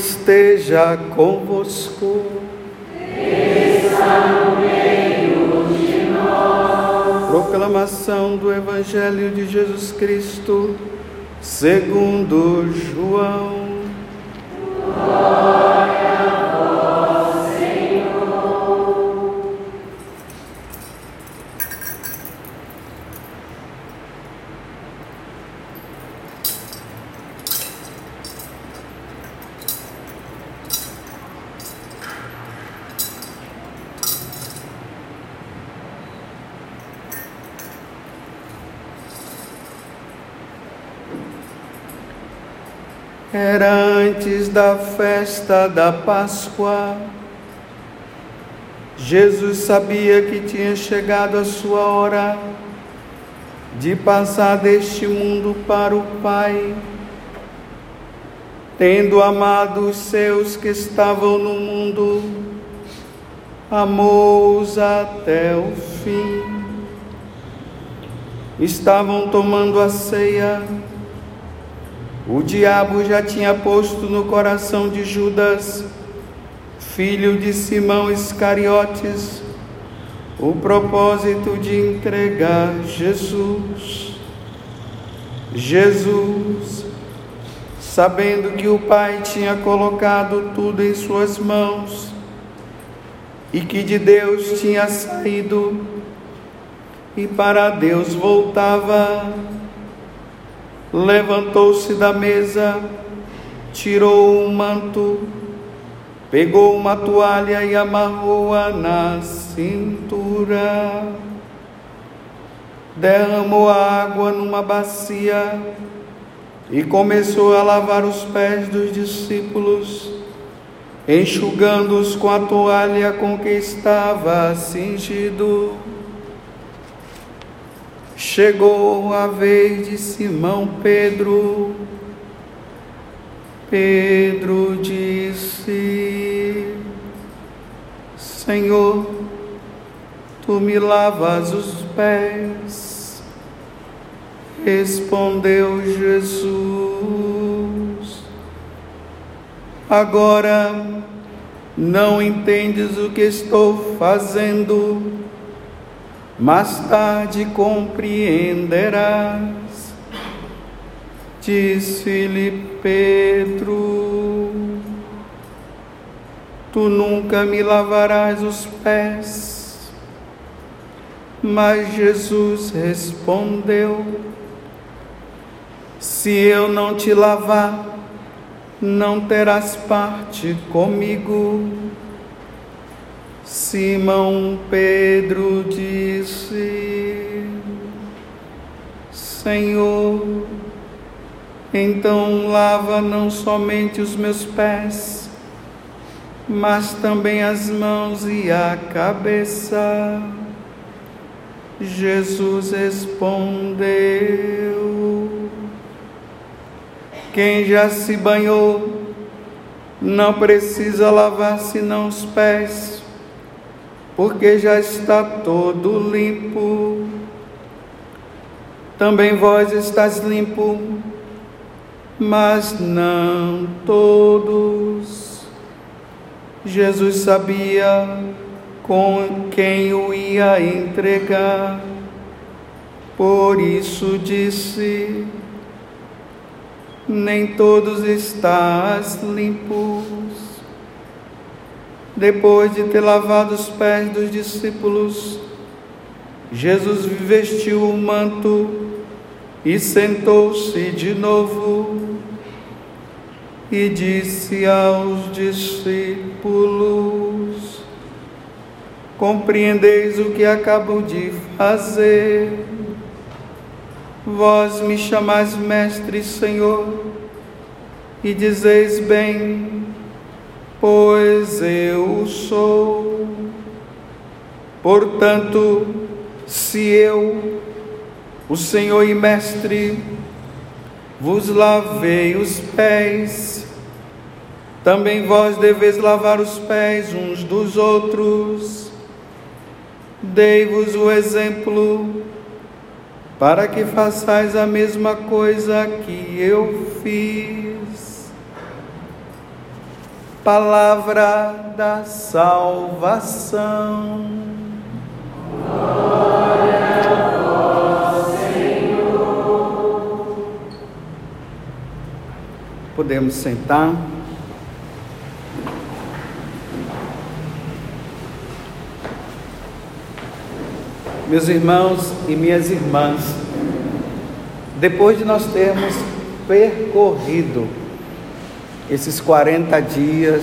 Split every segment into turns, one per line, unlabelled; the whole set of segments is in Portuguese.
Esteja convosco.
No meio de nós.
Proclamação do Evangelho de Jesus Cristo, segundo João. Era antes da festa da Páscoa. Jesus sabia que tinha chegado a sua hora de passar deste mundo para o Pai. Tendo amado os seus que estavam no mundo, amou-os até o fim. Estavam tomando a ceia. O diabo já tinha posto no coração de Judas, filho de Simão Iscariotes, o propósito de entregar Jesus. Jesus, sabendo que o Pai tinha colocado tudo em suas mãos e que de Deus tinha saído e para Deus voltava, levantou-se da mesa, tirou um manto, pegou uma toalha e amarrou-a na cintura, derramou a água numa bacia e começou a lavar os pés dos discípulos, enxugando-os com a toalha com que estava cingido. Chegou a vez de Simão Pedro. Pedro disse: Senhor, tu me lavas os pés. Respondeu Jesus: Agora não entendes o que estou fazendo mais tarde compreenderás. Disse-lhe Pedro: Tu nunca me lavarás os pés. Mas Jesus respondeu: Se eu não te lavar, não terás parte comigo. Simão Pedro disse: Senhor, então lava não somente os meus pés, mas também as mãos e a cabeça. Jesus respondeu: Quem já se banhou não precisa lavar senão os pés porque já está todo limpo. Também vós estás limpo, mas não todos. Jesus sabia com quem o ia entregar, por isso disse: Nem todos estás limpos. Depois de ter lavado os pés dos discípulos, Jesus vestiu o manto e sentou-se de novo e disse aos discípulos: Compreendeis o que acabo de fazer? Vós me chamais mestre e Senhor, e dizeis bem, pois eu sou. Portanto, se eu, o Senhor e Mestre, vos lavei os pés, também vós deveis lavar os pés uns dos outros. Dei-vos o exemplo, para que façais a mesma coisa que eu fiz. Palavra da salvação. Glória Senhor. Podemos sentar. Meus irmãos e minhas irmãs, depois de nós termos percorrido esses 40 dias,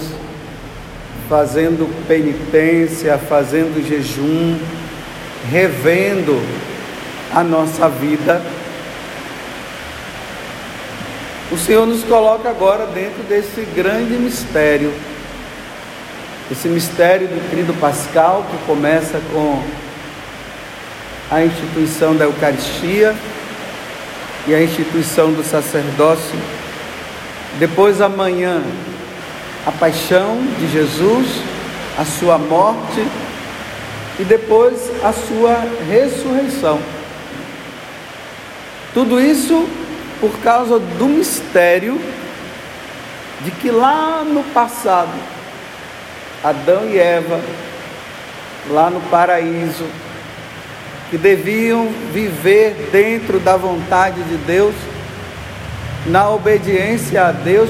fazendo penitência, fazendo jejum, revendo a nossa vida. O Senhor nos coloca agora dentro desse grande mistério, esse mistério do Tríduo Pascal, que começa com a instituição da Eucaristia e a instituição do sacerdócio depois amanhã, a paixão de Jesus, a sua morte e depois a sua ressurreição. Tudo isso por causa do mistério de que lá no passado, Adão e Eva, lá no paraíso, que deviam viver dentro da vontade de Deus, na obediência a Deus,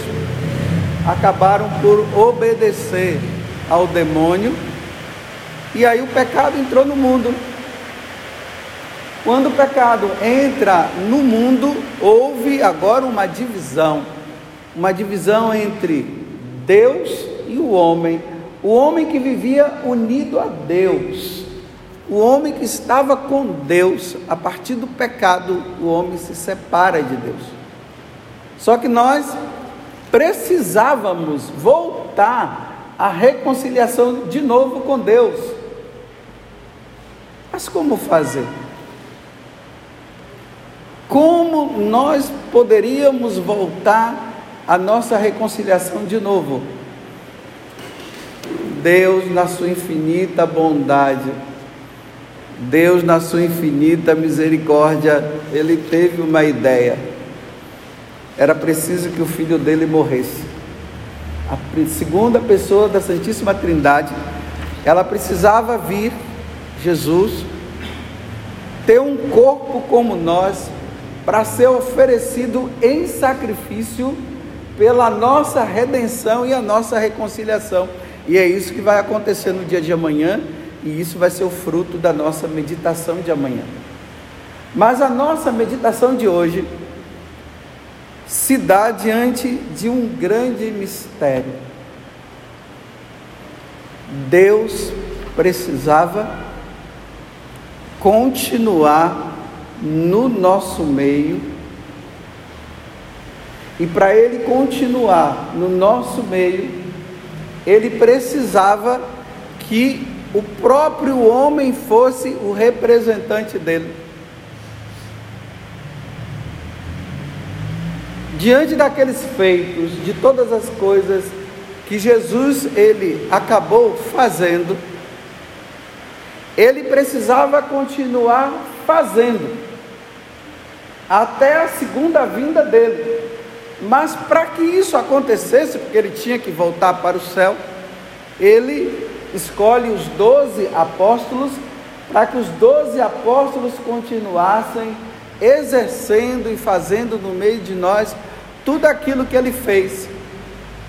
acabaram por obedecer ao demônio, e aí o pecado entrou no mundo. Quando o pecado entra no mundo, houve agora uma divisão, uma divisão entre Deus e o homem. O homem que vivia unido a Deus, o homem que estava com Deus, a partir do pecado, o homem se separa de Deus. Só que nós precisávamos voltar à reconciliação de novo com Deus. Mas como fazer? Como nós poderíamos voltar à nossa reconciliação de novo? Deus, na sua infinita bondade, Deus, na sua infinita misericórdia, Ele teve uma ideia era preciso que o filho dele morresse. A segunda pessoa da Santíssima Trindade, ela precisava vir, Jesus, ter um corpo como nós, para ser oferecido em sacrifício pela nossa redenção e a nossa reconciliação. E é isso que vai acontecer no dia de amanhã, e isso vai ser o fruto da nossa meditação de amanhã. Mas a nossa meditação de hoje se dá diante de um grande mistério. Deus precisava continuar no nosso meio, e para ele continuar no nosso meio, ele precisava que o próprio homem fosse o representante dele. Diante daqueles feitos, de todas as coisas que Jesus ele acabou fazendo, ele precisava continuar fazendo até a segunda vinda dele. Mas para que isso acontecesse, porque ele tinha que voltar para o céu, ele escolhe os doze apóstolos para que os doze apóstolos continuassem exercendo e fazendo no meio de nós tudo aquilo que ele fez.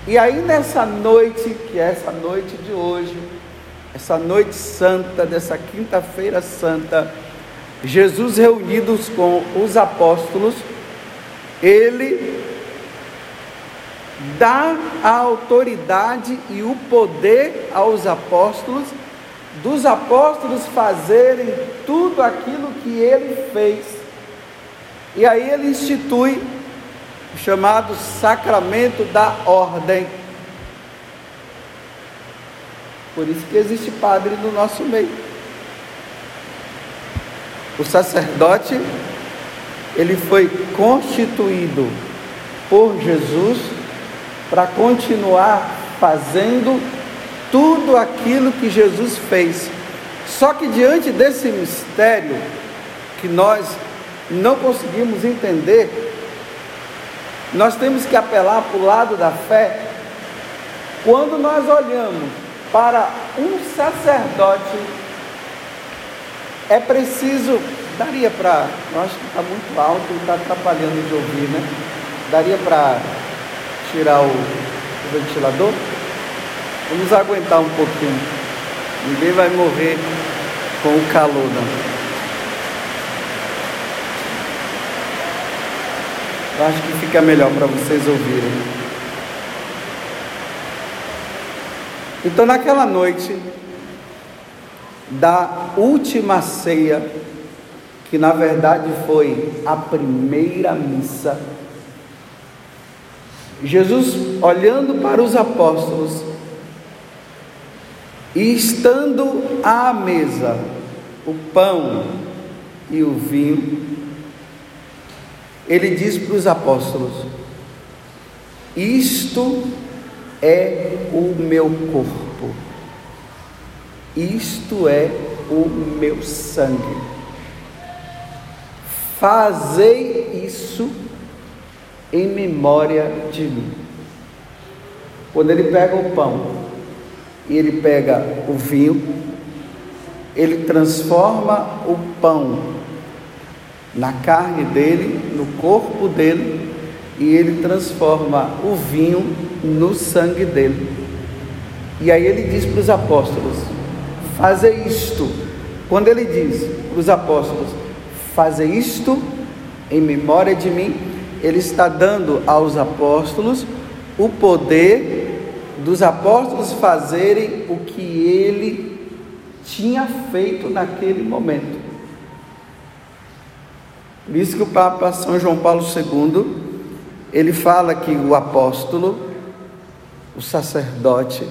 E aí nessa noite, que é essa noite de hoje, essa noite santa, dessa quinta-feira santa, Jesus reunidos com os apóstolos, ele dá a autoridade e o poder aos apóstolos, dos apóstolos fazerem tudo aquilo que ele fez. E aí ele institui chamado sacramento da ordem. Por isso que existe padre no nosso meio. O sacerdote, ele foi constituído por Jesus para continuar fazendo tudo aquilo que Jesus fez. Só que diante desse mistério que nós não conseguimos entender, nós temos que apelar para o lado da fé Quando nós olhamos para um sacerdote, é preciso, daria para, eu acho que está muito alto e está atrapalhando de ouvir, né? Daria para tirar o, o ventilador? Vamos aguentar um pouquinho. Ninguém vai morrer com o calor, não. Eu acho que fica melhor para vocês ouvirem. Então, naquela noite da última ceia, que na verdade foi a primeira missa, Jesus, olhando para os apóstolos e estando à mesa, o pão e o vinho, ele diz para os apóstolos: Isto é o meu corpo, isto é o meu sangue. Fazei isso em memória de mim. Quando ele pega o pão e ele pega o vinho, ele transforma o pão na carne dele, no corpo dele, e ele transforma o vinho no sangue dele. E aí ele diz para os apóstolos: Fazer isto. Quando ele diz para os apóstolos: Fazer isto em memória de mim, ele está dando aos apóstolos o poder dos apóstolos fazerem o que ele tinha feito naquele momento. Por isso que o Papa São João Paulo II, ele fala que o apóstolo, o sacerdote,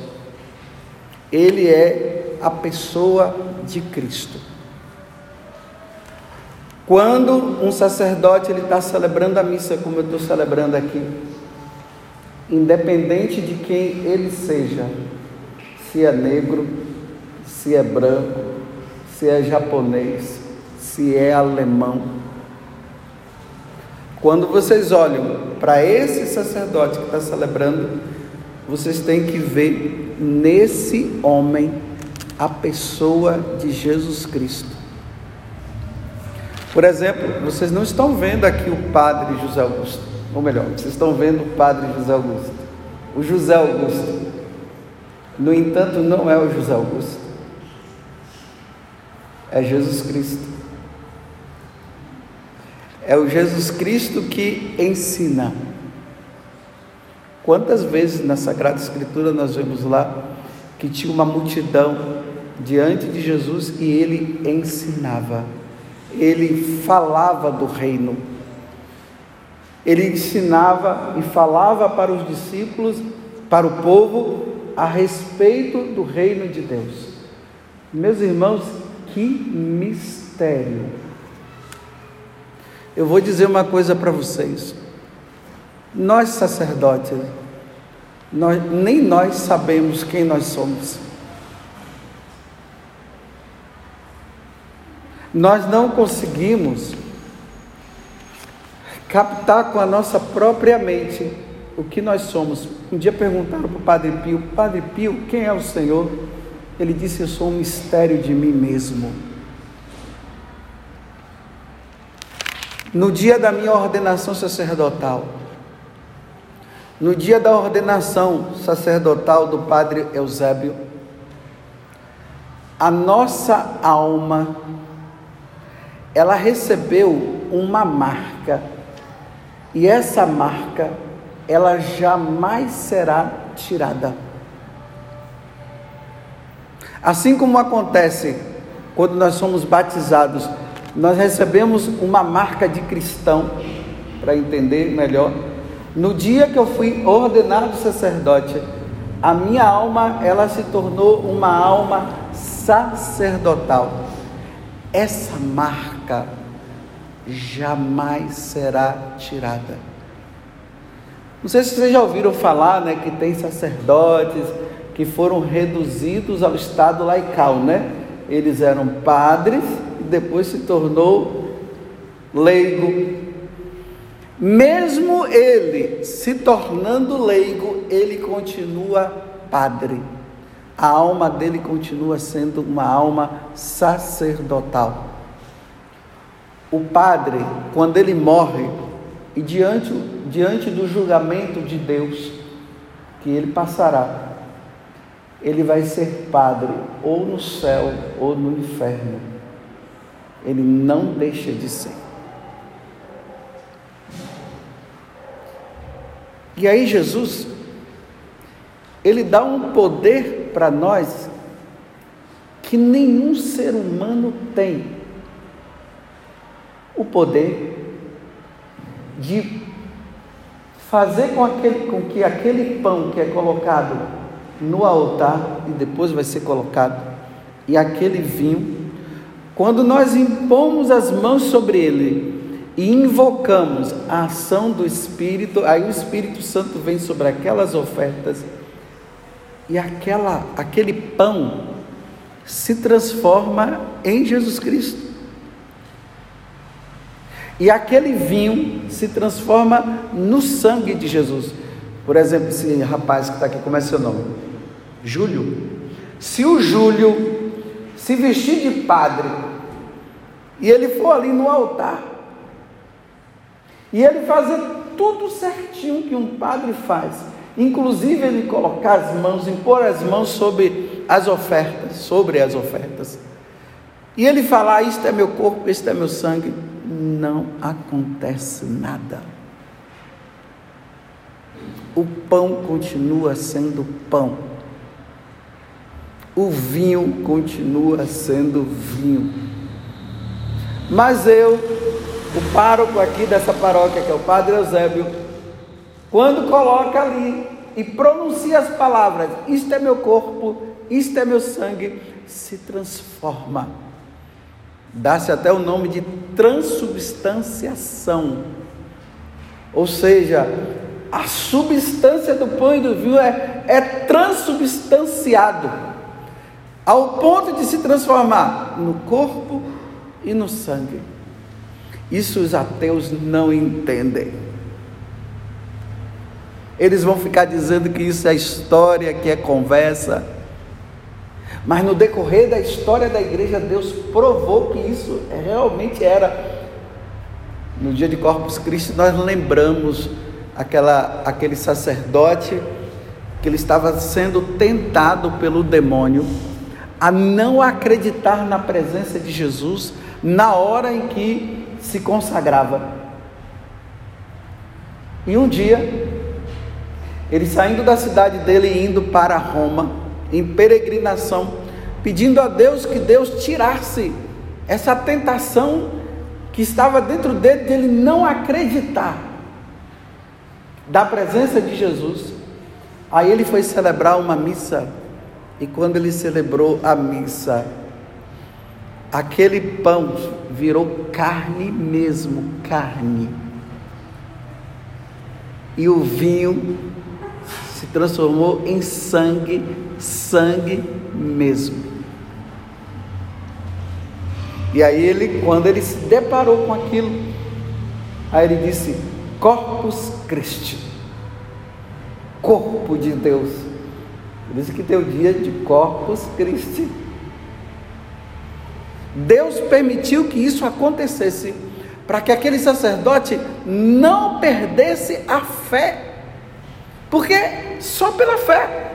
ele é a pessoa de Cristo. Quando um sacerdote ele está celebrando a missa como eu estou celebrando aqui, independente de quem ele seja, se é negro, se é branco, se é japonês, se é alemão, quando vocês olham para esse sacerdote que está celebrando, vocês têm que ver nesse homem a pessoa de Jesus Cristo. Por exemplo, vocês não estão vendo aqui o padre José Augusto, ou melhor, vocês estão vendo o padre José Augusto, o José Augusto. No entanto, não é o José Augusto, é Jesus Cristo. É o Jesus Cristo que ensina. Quantas vezes na Sagrada Escritura nós vemos lá que tinha uma multidão diante de Jesus e ele ensinava, ele falava do reino, ele ensinava e falava para os discípulos, para o povo, a respeito do reino de Deus. Meus irmãos, que mistério! Eu vou dizer uma coisa para vocês. Nós sacerdotes, nós, nem nós sabemos quem nós somos. Nós não conseguimos captar com a nossa própria mente o que nós somos. Um dia perguntaram para o Padre Pio: Padre Pio, quem é o Senhor? Ele disse: Eu sou um mistério de mim mesmo. No dia da minha ordenação sacerdotal, no dia da ordenação sacerdotal do Padre Eusébio, a nossa alma, ela recebeu uma marca, e essa marca, ela jamais será tirada. Assim como acontece quando nós somos batizados, nós recebemos uma marca de cristão, para entender melhor. No dia que eu fui ordenado sacerdote, a minha alma, ela se tornou uma alma sacerdotal. Essa marca jamais será tirada. Não sei se vocês já ouviram falar, né, que tem sacerdotes que foram reduzidos ao estado laical, né? Eles eram padres depois se tornou leigo. Mesmo ele se tornando leigo, ele continua padre. A alma dele continua sendo uma alma sacerdotal. O padre, quando ele morre, e diante, diante do julgamento de Deus, que ele passará, ele vai ser padre ou no céu ou no inferno. Ele não deixa de ser. E aí Jesus, ele dá um poder para nós que nenhum ser humano tem. O poder de fazer com, aquele, com que aquele pão que é colocado no altar e depois vai ser colocado, e aquele vinho, quando nós impomos as mãos sobre ele e invocamos a ação do Espírito, aí o Espírito Santo vem sobre aquelas ofertas e aquela, aquele pão se transforma em Jesus Cristo. E aquele vinho se transforma no sangue de Jesus. Por exemplo, esse rapaz que está aqui, como é seu nome? Júlio. Se o Júlio se vestir de padre e ele for ali no altar e ele fazer tudo certinho que um padre faz, inclusive ele colocar as mãos, impor as mãos sobre as ofertas, sobre as ofertas. E ele falar: Isto é meu corpo, isto é meu sangue. Não acontece nada. O pão continua sendo pão. O vinho continua sendo vinho. Mas eu o pároco aqui dessa paróquia, que é o Padre Eusébio, quando coloca ali e pronuncia as palavras: Isto é meu corpo, isto é meu sangue, se transforma. Dá-se até o nome de transubstanciação. Ou seja, a substância do pão e do vinho é, é transubstanciado, ao ponto de se transformar no corpo e no sangue. Isso os ateus não entendem. Eles vão ficar dizendo que isso é história, que é conversa. Mas no decorrer da história da igreja, Deus provou que isso realmente era. No dia de Corpus Christi, nós lembramos aquela, aquele sacerdote que ele estava sendo tentado pelo demônio a não acreditar na presença de Jesus na hora em que se consagrava. E um dia, ele saindo da cidade dele e indo para Roma, em peregrinação, pedindo a Deus que Deus tirasse essa tentação que estava dentro dele de ele não acreditar da presença de Jesus. Aí ele foi celebrar uma missa e quando ele celebrou a missa, aquele pão virou carne mesmo, carne. E o vinho se transformou em sangue, sangue mesmo. E aí ele, quando ele se deparou com aquilo, aí ele disse: Corpus Christi, corpo de Deus. Por isso que tem o dia de Corpus Christi. Deus permitiu que isso acontecesse para que aquele sacerdote não perdesse a fé. Porque só pela fé.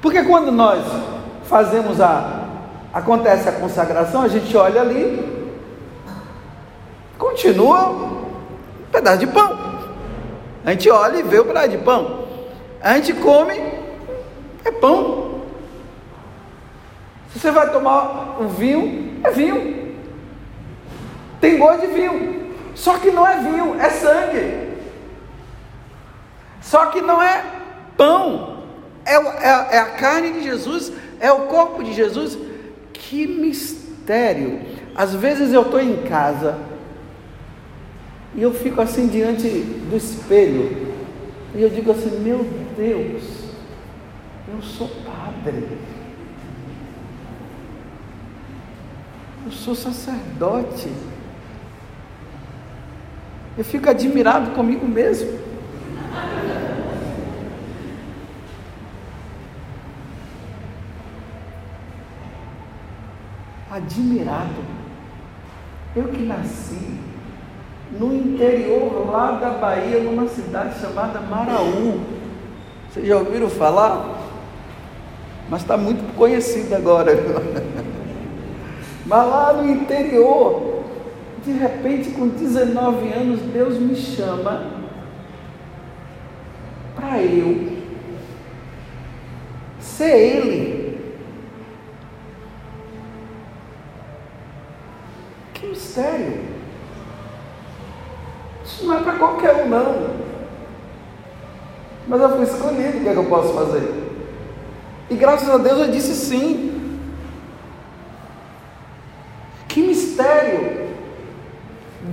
Porque quando nós fazemos a acontece a consagração, a gente olha ali, continua um pedaço de pão. A gente olha e vê o pedaço de pão. A gente come, é pão. Se você vai tomar o vinho, é vinho. Tem gosto de vinho. Só que não é vinho, é sangue. Só que não é pão. É, é, é a carne de Jesus, é o corpo de Jesus. Que mistério. Às vezes eu estou em casa e eu fico assim diante do espelho e eu digo assim: Meu Deus, eu sou padre. Eu sou sacerdote. Eu fico admirado comigo mesmo. Admirado. Eu que nasci no interior lá da Bahia, numa cidade chamada Maraú. Vocês já ouviram falar? Mas está muito conhecido agora. Mas lá no interior, de repente, com 19 anos, Deus me chama para eu ser Ele. Que mistério! Isso não é para qualquer um, não. Mas eu fui escolhido, o que, é que eu posso fazer? E graças a Deus eu disse sim. Que mistério!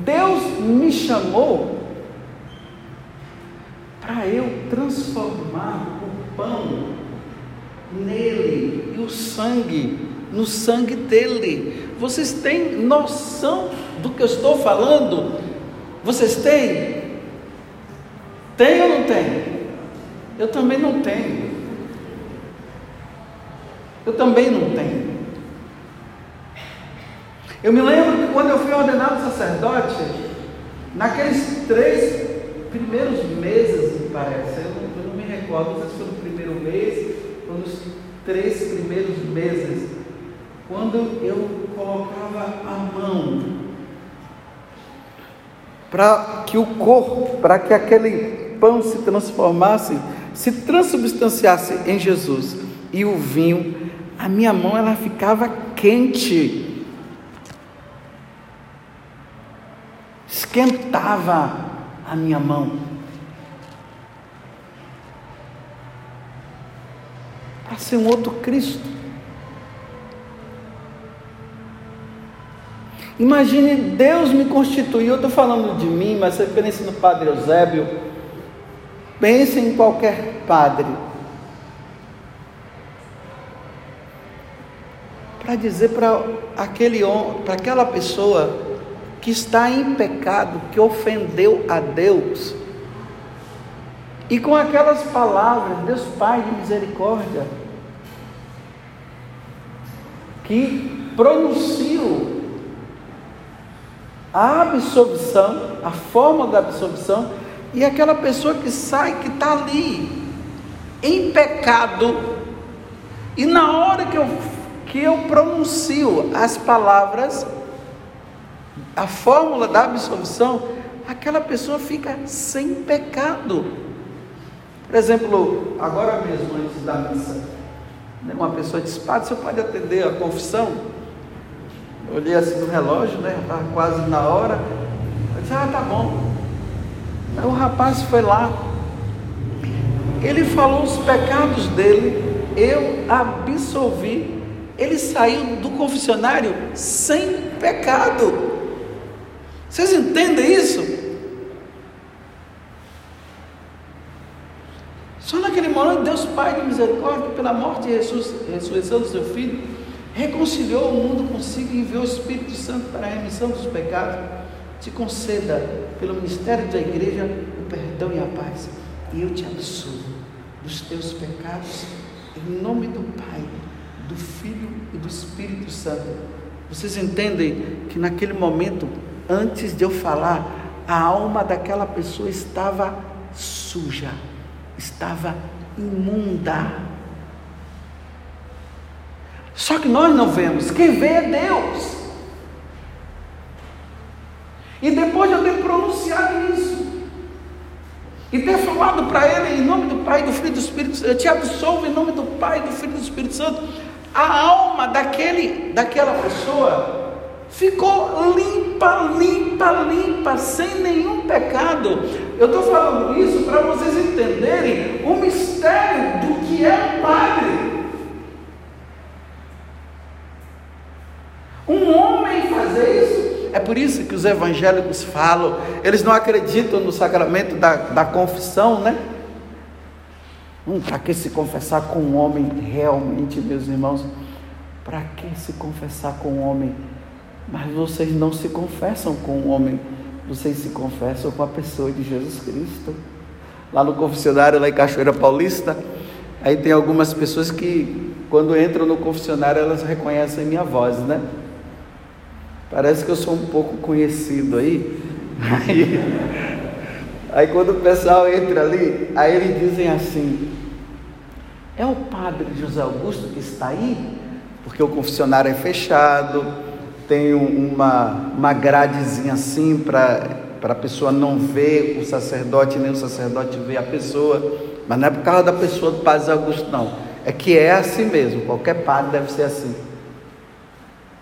Deus me chamou para eu transformar o pão nele e o sangue no sangue dele. Vocês têm noção do que eu estou falando? Vocês têm? Tem ou não tem? Eu também não tenho. Eu também não tenho. Eu me lembro que quando eu fui ordenado sacerdote, naqueles três primeiros meses, me parece, eu não, eu não me recordo, se foi no primeiro mês ou nos três primeiros meses, quando eu colocava a mão para que o corpo, para que aquele pão se transformasse, se transubstanciasse em Jesus. E o vinho, a minha mão ela ficava quente, esquentava a minha mão. Para ser um outro Cristo. Imagine, Deus me constituiu, eu estou falando de mim, mas você pense no Padre Eusébio, pense em qualquer padre. Para dizer para aquele para aquela pessoa que está em pecado, que ofendeu a Deus, e com aquelas palavras, Deus Pai de misericórdia, que pronunciou a absolvição, a forma da absolvição, e aquela pessoa que sai, que está ali, em pecado, e na hora que eu, que eu pronuncio as palavras, a fórmula da absolvição, aquela pessoa fica sem pecado. Por exemplo, agora mesmo, antes da missa, né, uma pessoa disse, padre, você pode atender a confissão? Eu olhei assim no relógio, né? Estava quase na hora. Eu disse, ah, tá bom. Aí o rapaz foi lá. Ele falou os pecados dele, eu absolvi. Ele saiu do confessionário sem pecado. Vocês entendem isso? Só naquele momento, Deus Pai de misericórdia, pela morte e ressurreição do seu Filho, reconciliou o mundo consigo e enviou o Espírito Santo para a remissão dos pecados. Te conceda, pelo ministério da igreja, o perdão e a paz. E eu te absolvo dos teus pecados, em nome do Pai, do Filho e do Espírito Santo. Vocês entendem que naquele momento antes de eu falar, a alma daquela pessoa estava suja, estava imunda. Só que nós não vemos, quem vê é Deus. E depois de eu ter pronunciado isso, e ter falado para ele em nome do Pai, do Filho e do Espírito Santo, eu te absolvo em nome do Pai, do Filho e do Espírito Santo, a alma daquele, daquela pessoa ficou limpa, limpa, sem nenhum pecado. Eu estou falando isso para vocês entenderem o mistério do que é o padre. Um homem fazer isso. É por isso que os evangélicos falam, eles não acreditam no sacramento da, da confissão, né? Hum, para que se confessar com um homem realmente, meus irmãos? Para que se confessar com um homem mas vocês não se confessam com o homem, vocês se confessam com a pessoa de Jesus Cristo. Lá no confessionário, lá em Cachoeira Paulista, aí tem algumas pessoas que, quando entram no confessionário, elas reconhecem minha voz, né? Parece que eu sou um pouco conhecido aí. Aí, aí quando o pessoal entra ali, aí eles dizem assim: é o padre José Augusto que está aí? Porque o confessionário é fechado, tem uma, uma gradezinha assim para a pessoa não ver o sacerdote, nem o sacerdote ver a pessoa. Mas não é por causa da pessoa do padre Augusto, não. É que é assim mesmo, qualquer padre deve ser assim.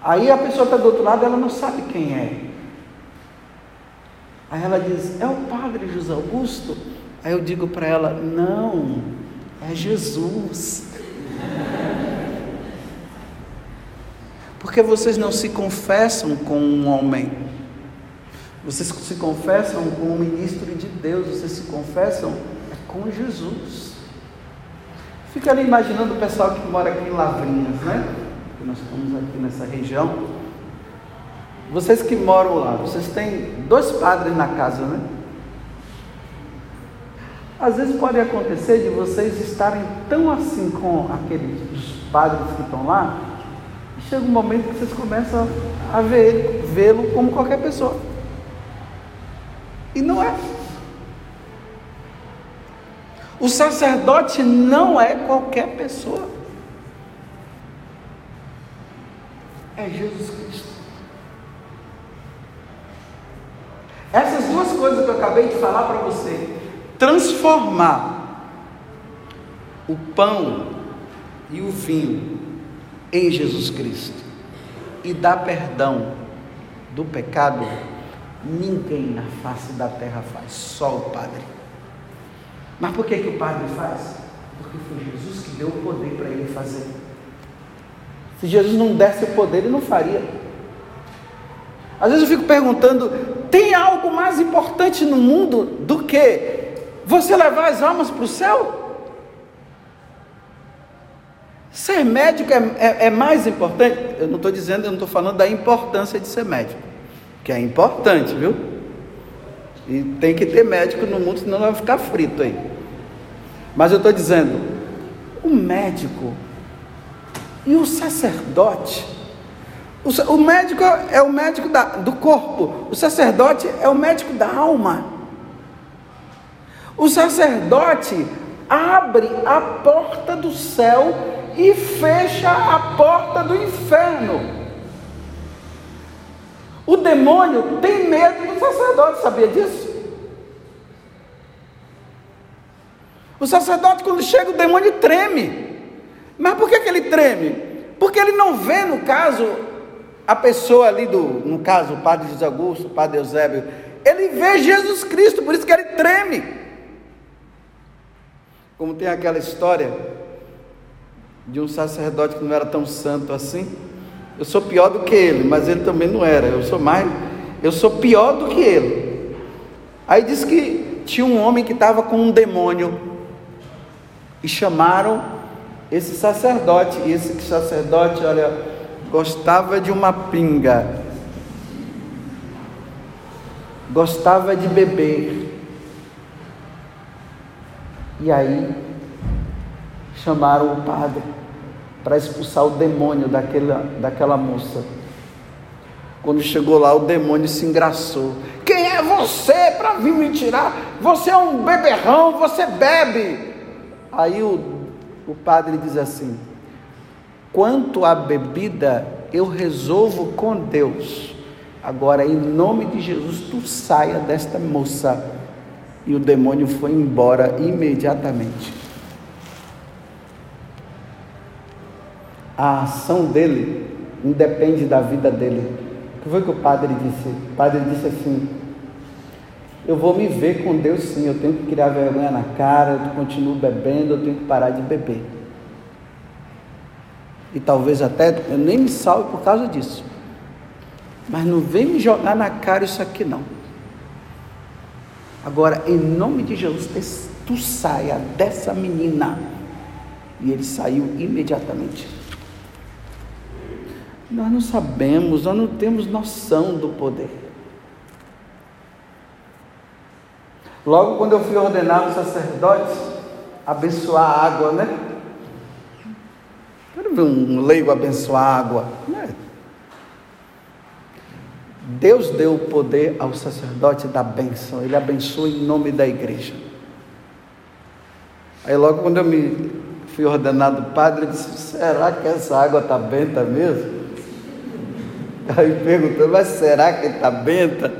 Aí a pessoa está do outro lado, ela não sabe quem é. Aí ela diz: É o padre José Augusto? Aí eu digo para ela: Não, é Jesus. Porque vocês não se confessam com um homem, vocês se confessam com um ministro de Deus, vocês se confessam com Jesus. Fica ali imaginando o pessoal que mora aqui em Lavrinhas, né? Que nós estamos aqui nessa região. Vocês que moram lá, vocês têm dois padres na casa, né? Às vezes pode acontecer de vocês estarem tão assim com aqueles padres que estão lá, chega um momento que vocês começam a vê-lo como qualquer pessoa. E não é. O sacerdote não é qualquer pessoa. É Jesus Cristo. Essas duas coisas que eu acabei de falar para você, transformar o pão e o vinho em Jesus Cristo e dar perdão do pecado, ninguém na face da terra faz, só o Padre. Mas por que, que o Padre faz? Porque foi Jesus que deu o poder para ele fazer. Se Jesus não desse o poder, ele não faria. Às vezes eu fico perguntando: tem algo mais importante no mundo do que você levar as almas para o céu? Ser médico é, é, é mais importante? Eu não estou dizendo, eu não estou falando da importância de ser médico, que é importante, viu? E tem que ter médico no mundo, senão vai ficar frito aí. Mas eu estou dizendo, o médico e o sacerdote. O, o médico é o médico da, do corpo, o sacerdote é o médico da alma. O sacerdote abre a porta do céu e fecha a porta do inferno. O demônio tem medo do sacerdote, sabia disso? O sacerdote, quando chega, o demônio treme. Mas por que, que ele treme? Porque ele não vê, no caso, a pessoa ali do, no caso, o padre José Augusto, o padre Eusébio, ele vê Jesus Cristo, por isso que ele treme. Como tem aquela história de um sacerdote que não era tão santo assim. Eu sou pior do que ele, mas ele também não era. Eu sou mais, eu sou pior do que ele. Aí diz que tinha um homem que estava com um demônio e chamaram esse sacerdote, e esse sacerdote, olha, gostava de uma pinga, gostava de beber. E aí chamaram o padre para expulsar o demônio daquela, daquela moça. Quando chegou lá, o demônio se engraçou. Quem é você para vir me tirar? Você é um beberrão, você bebe. Aí o o padre diz assim: quanto à bebida, eu resolvo com Deus. Agora, em nome de Jesus, tu saia desta moça. E o demônio foi embora imediatamente. A ação dele independe da vida dele. O que foi que o padre disse? O padre disse assim: eu vou me ver com Deus sim, eu tenho que criar vergonha na cara, eu continuo bebendo, eu tenho que parar de beber. E talvez até eu nem me salve por causa disso. Mas não vem me jogar na cara isso aqui não. Agora, em nome de Jesus, tu saia dessa menina. E ele saiu imediatamente. Nós não sabemos, nós não temos noção do poder. Logo quando eu fui ordenado sacerdote, abençoar a água, né? Quero ver um leigo abençoar a água. Né? Deus deu o poder ao sacerdote da bênção, ele abençoa em nome da igreja. Aí logo quando eu me fui ordenado padre, eu disse, será que essa água está benta mesmo? Aí perguntou, mas será que está benta?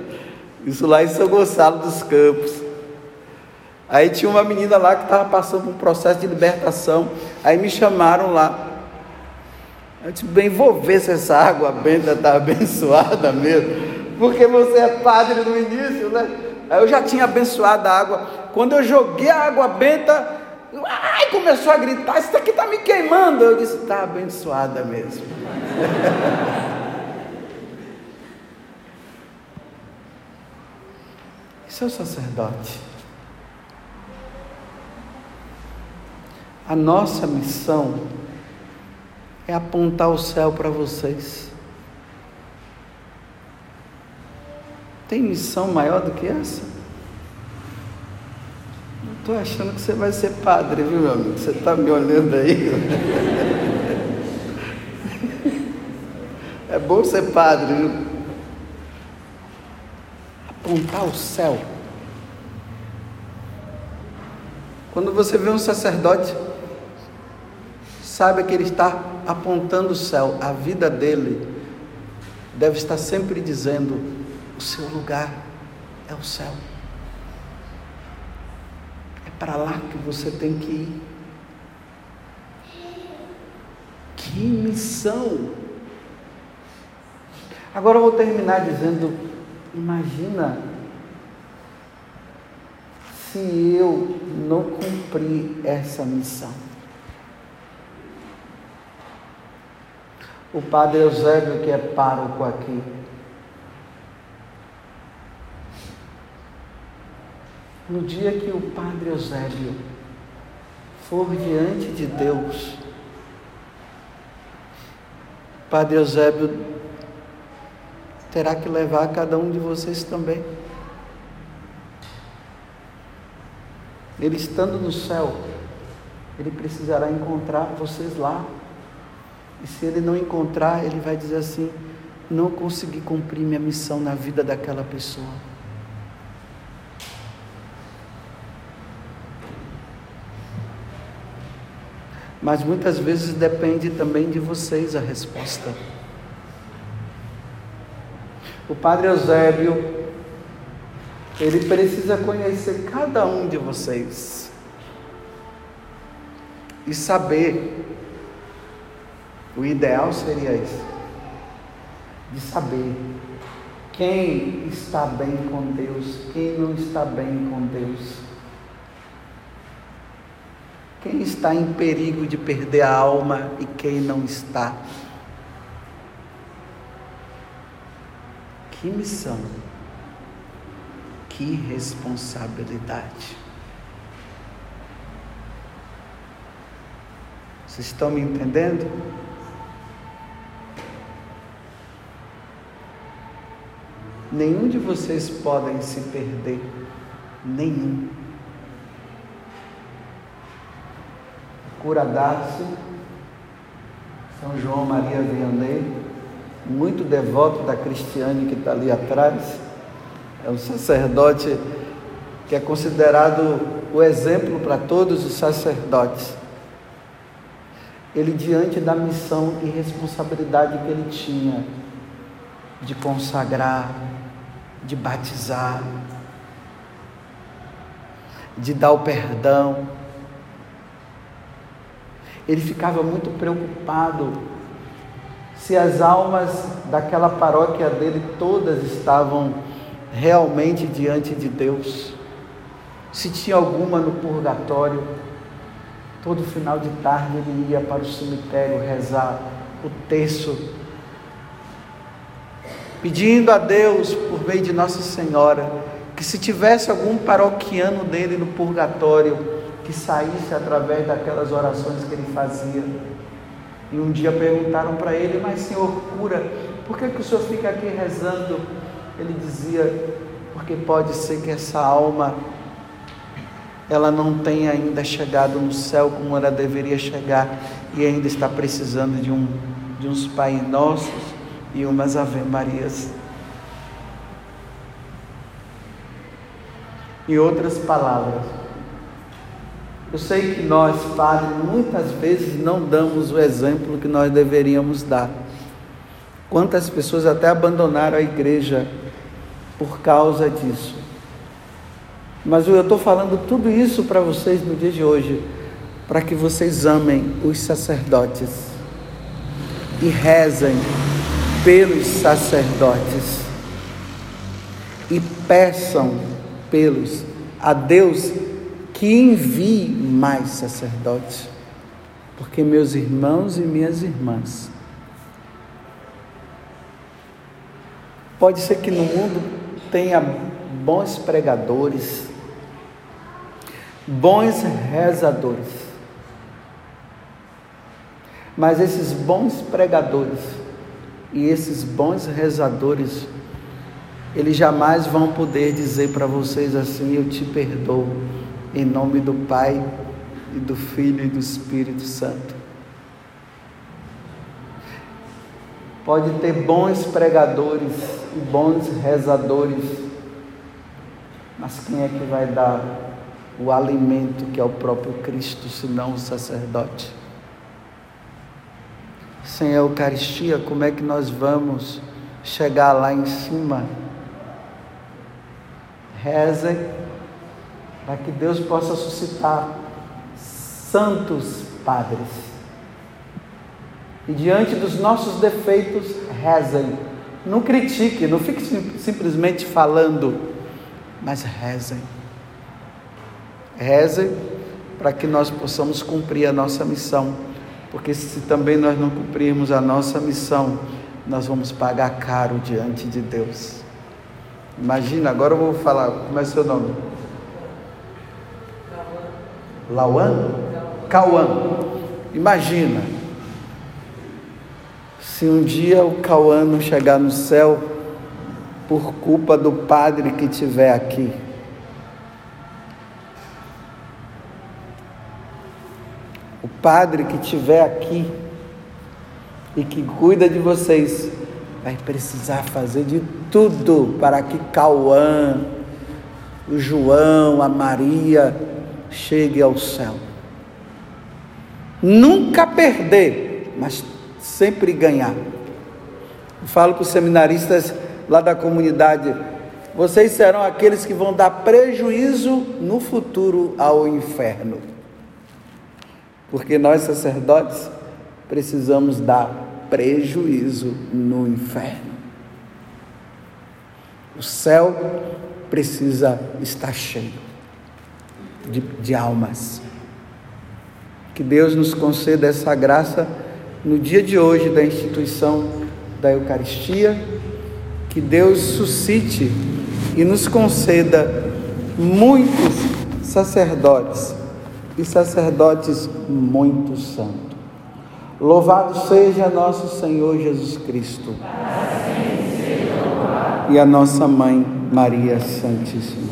Isso lá em São Gonçalo dos Campos. Aí tinha uma menina lá que estava passando por um processo de libertação. Aí me chamaram lá. Eu disse, bem, vou ver se essa água benta está abençoada mesmo. Porque você é padre no início, né? Aí eu já tinha abençoado a água. Quando eu joguei a água benta, ai, começou a gritar, isso aqui está me queimando. Eu disse, está abençoada mesmo. O sacerdote. A nossa missão é apontar o céu para vocês. Tem missão maior do que essa? Não estou achando que você vai ser padre, viu, meu amigo? Você está me olhando aí. É bom ser padre, viu? Apontar o céu. Quando você vê um sacerdote saiba que ele está apontando o céu, a vida dele deve estar sempre dizendo: o seu lugar é o céu. É para lá que você tem que ir. Que missão! Agora eu vou terminar dizendo: imagina se eu não cumprir essa missão. o padre Eusébio, que é pároco aqui. No dia que o padre Eusébio for diante de Deus, padre Eusébio terá que levar cada um de vocês também. Ele estando no céu, ele precisará encontrar vocês lá. E se ele não encontrar, ele vai dizer assim: não consegui cumprir minha missão na vida daquela pessoa. Mas muitas vezes depende também de vocês a resposta. O Padre Eusébio, ele precisa conhecer cada um de vocês e saber o ideal seria isso, de saber quem está bem com Deus, quem não está bem com Deus. Quem está em perigo de perder a alma e quem não está. Que missão, que responsabilidade. Vocês estão me entendendo? Nenhum de vocês podem se perder, nenhum. Cura Darcy, São João Maria Vianney, muito devoto da Cristiane que está ali atrás, é um sacerdote que é considerado o exemplo para todos os sacerdotes. Ele, diante da missão e responsabilidade que ele tinha de consagrar, de batizar, de dar o perdão. Ele ficava muito preocupado se as almas daquela paróquia dele todas estavam realmente diante de Deus, se tinha alguma no purgatório. Todo final de tarde ele ia para o cemitério rezar o terço pedindo a Deus, por meio de Nossa Senhora, que se tivesse algum paroquiano dele no purgatório, que saísse através daquelas orações que ele fazia. E um dia perguntaram para ele, mas senhor, cura, por que, que o senhor fica aqui rezando? Ele dizia, porque pode ser que essa alma ela não tenha ainda chegado no céu como ela deveria chegar e ainda está precisando de, um, de uns Pai Nossos e umas Ave Marias. Em outras palavras, eu sei que nós, padres, muitas vezes não damos o exemplo que nós deveríamos dar. Quantas pessoas até abandonaram a igreja por causa disso. Mas eu estou falando tudo isso para vocês no dia de hoje, para que vocês amem os sacerdotes e rezem pelos sacerdotes e peçam pelos a Deus que envie mais sacerdotes, porque meus irmãos e minhas irmãs, pode ser que no mundo tenha bons pregadores, bons rezadores, mas esses bons pregadores e esses bons rezadores, eles jamais vão poder dizer para vocês assim: Eu te perdoo em nome do Pai e do Filho e do Espírito Santo. Pode ter bons pregadores e bons rezadores, mas quem é que vai dar o alimento que é o próprio Cristo, senão o sacerdote? Sem a Eucaristia, como é que nós vamos chegar lá em cima? Rezem para que Deus possa suscitar santos padres. E diante dos nossos defeitos, rezem. Não critique, não fique simplesmente falando, mas rezem. Rezem para que nós possamos cumprir a nossa missão, porque se também nós não cumprirmos a nossa missão, nós vamos pagar caro diante de Deus. Imagina, agora eu vou falar, como é seu nome? Lauan? Cauã. Imagina, se um dia o Cauã não chegar no céu por culpa do padre que tiver aqui. O padre que tiver aqui e que cuida de vocês vai precisar fazer de tudo para que Cauã, o João, a Maria, chegue ao céu. Nunca perder, mas sempre ganhar. Eu falo para os seminaristas lá da comunidade: vocês serão aqueles que vão dar prejuízo no futuro ao inferno. Porque nós, sacerdotes, precisamos dar prejuízo no inferno. O céu precisa estar cheio de, de almas. Que Deus nos conceda essa graça no dia de hoje da instituição da Eucaristia. Que Deus suscite e nos conceda muitos sacerdotes e sacerdotes muito santos. Louvado seja nosso Senhor Jesus Cristo. E a nossa mãe Maria Santíssima.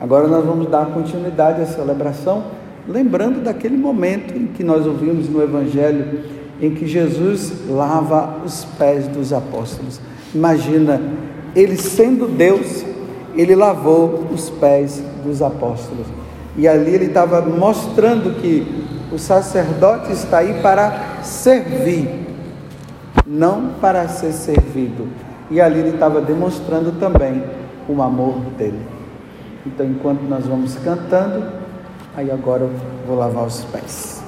Agora nós vamos dar continuidade à celebração, lembrando daquele momento em que nós ouvimos no Evangelho, em que Jesus lava os pés dos apóstolos. Imagina, ele sendo Deus, ele lavou os pés dos apóstolos. E ali ele estava mostrando que o sacerdote está aí para servir, não para ser servido. E ali ele estava demonstrando também o amor dele. Então, enquanto nós vamos cantando, aí agora eu vou lavar os pés.